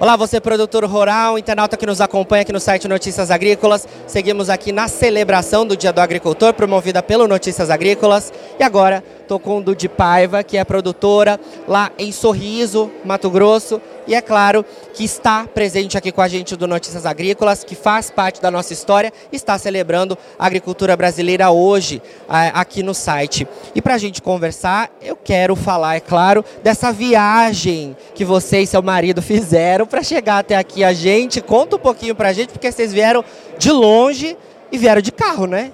Olá, você produtor rural, internauta que nos acompanha aqui no site Notícias Agrícolas. Seguimos aqui na celebração do Dia do Agricultor, promovida pelo Notícias Agrícolas. E agora estou com o Dudi Paiva, que é produtora lá em Sorriso, Mato Grosso. E é claro que está presente aqui com a gente do Notícias Agrícolas, que faz parte da nossa história, está celebrando a agricultura brasileira hoje aqui no site. E para a gente conversar, eu quero falar, é claro, dessa viagem que você e seu marido fizeram para chegar até aqui a gente. Conta um pouquinho para a gente, porque vocês vieram de longe e vieram de carro, né?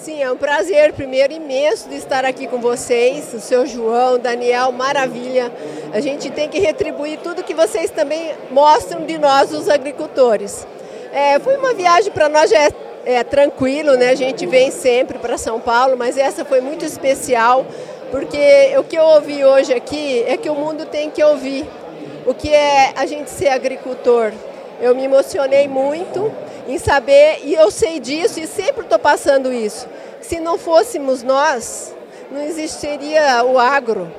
Sim, é um prazer, primeiro, imenso de estar aqui com vocês, o seu João, Daniel, maravilha. A gente tem que retribuir tudo que vocês também mostram de nós, os agricultores. É, foi uma viagem para nós já é, é tranquilo, né? A gente vem sempre para São Paulo, mas essa foi muito especial, porque o que eu ouvi hoje aqui é que o mundo tem que ouvir o que é a gente ser agricultor. Eu me emocionei muito em saber, e eu sei disso e sempre estou passando isso. Se não fôssemos nós, não existiria o agro.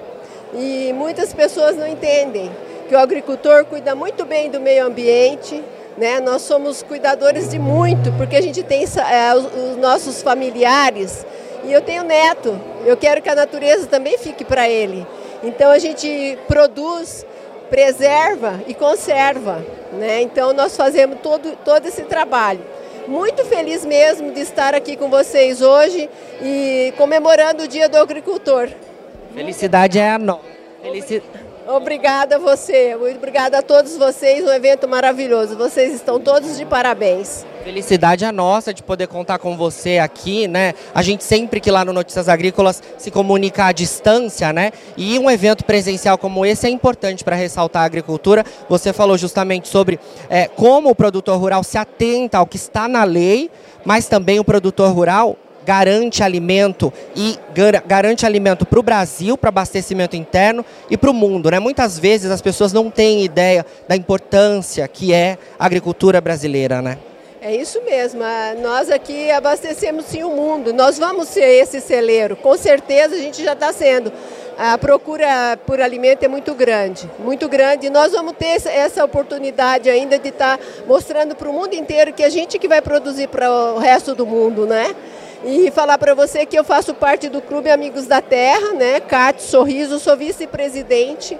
E muitas pessoas não entendem que o agricultor cuida muito bem do meio ambiente, né? Nós somos cuidadores de muito, porque a gente tem é, os nossos familiares e eu tenho neto. Eu quero que a natureza também fique para ele. Então a gente produz preserva e conserva. Né? Então nós fazemos todo, todo esse trabalho. Muito feliz mesmo de estar aqui com vocês hoje e comemorando o Dia do Agricultor. Felicidade é a nossa. Felicidade. Obrigada a você, muito obrigada a todos vocês, um evento maravilhoso. Vocês estão todos de parabéns. Felicidade a nossa de poder contar com você aqui, né? A gente sempre que lá no Notícias Agrícolas se comunica à distância, né? E um evento presencial como esse é importante para ressaltar a agricultura. Você falou justamente sobre é, como o produtor rural se atenta ao que está na lei, mas também o produtor rural garante alimento e garante alimento para o Brasil, para abastecimento interno e para o mundo. Né? Muitas vezes as pessoas não têm ideia da importância que é a agricultura brasileira. Né? É isso mesmo. Ah, nós aqui abastecemos sim o mundo. Nós vamos ser esse celeiro. Com certeza a gente já está sendo. A procura por alimento é muito grande, muito grande. E nós vamos ter essa oportunidade ainda de estar tá mostrando para o mundo inteiro que a gente que vai produzir para o resto do mundo, né? E falar para você que eu faço parte do Clube Amigos da Terra, né? Cátia Sorriso, sou vice-presidente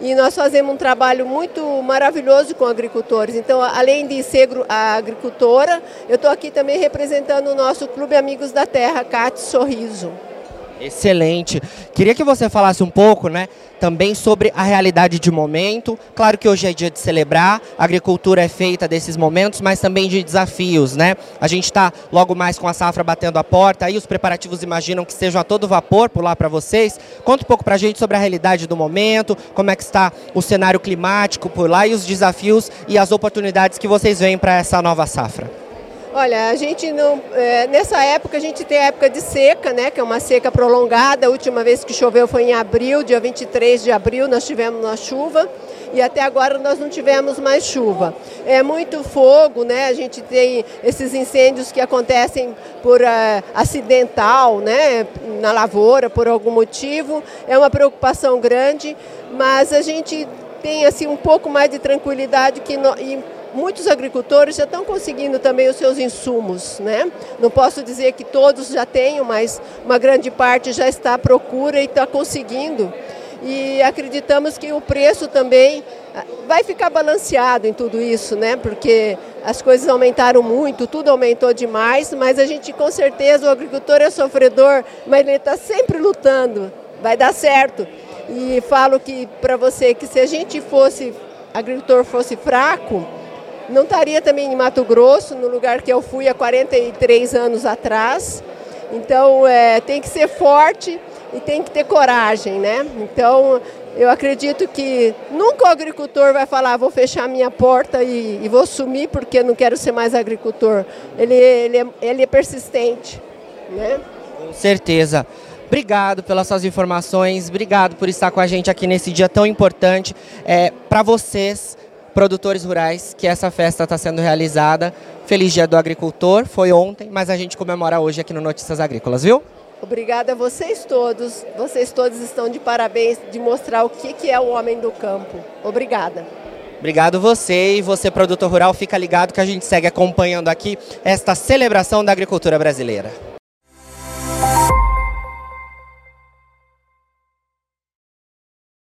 e nós fazemos um trabalho muito maravilhoso com agricultores. Então, além de ser a agricultora, eu estou aqui também representando o nosso Clube Amigos da Terra, Cátia Sorriso. Excelente. Queria que você falasse um pouco, né, também sobre a realidade de momento. Claro que hoje é dia de celebrar, a agricultura é feita desses momentos, mas também de desafios, né? A gente está logo mais com a safra batendo a porta, aí os preparativos imaginam que sejam a todo vapor por lá para vocês. Conta um pouco para a gente sobre a realidade do momento, como é que está o cenário climático por lá e os desafios e as oportunidades que vocês veem para essa nova safra. Olha, a gente não. É, nessa época a gente tem a época de seca, né? Que é uma seca prolongada. A última vez que choveu foi em abril, dia 23 de abril, nós tivemos uma chuva. E até agora nós não tivemos mais chuva. É muito fogo, né? A gente tem esses incêndios que acontecem por uh, acidental, né? Na lavoura, por algum motivo. É uma preocupação grande, mas a gente tem assim um pouco mais de tranquilidade que no, e muitos agricultores já estão conseguindo também os seus insumos, né? Não posso dizer que todos já tenham, mas uma grande parte já está à procura e está conseguindo. E acreditamos que o preço também ah, vai ficar balanceado em tudo isso, né? Porque as coisas aumentaram muito, tudo aumentou demais, mas a gente com certeza o agricultor é sofredor, mas ele está sempre lutando. Vai dar certo. E falo que para você que se a gente fosse agricultor fosse fraco, não estaria também em Mato Grosso, no lugar que eu fui há 43 anos atrás. Então, é, tem que ser forte e tem que ter coragem, né? Então, eu acredito que nunca o agricultor vai falar, vou fechar minha porta e, e vou sumir porque não quero ser mais agricultor. Ele, ele, é, ele é persistente, né? Com certeza. Obrigado pelas suas informações, obrigado por estar com a gente aqui nesse dia tão importante. É, Para vocês, produtores rurais, que essa festa está sendo realizada. Feliz Dia do Agricultor, foi ontem, mas a gente comemora hoje aqui no Notícias Agrícolas, viu? Obrigada a vocês todos. Vocês todos estão de parabéns de mostrar o que, é o homem do campo. Obrigada. Obrigado você e você, produtor rural, fica ligado que a gente segue acompanhando aqui esta celebração da agricultura brasileira.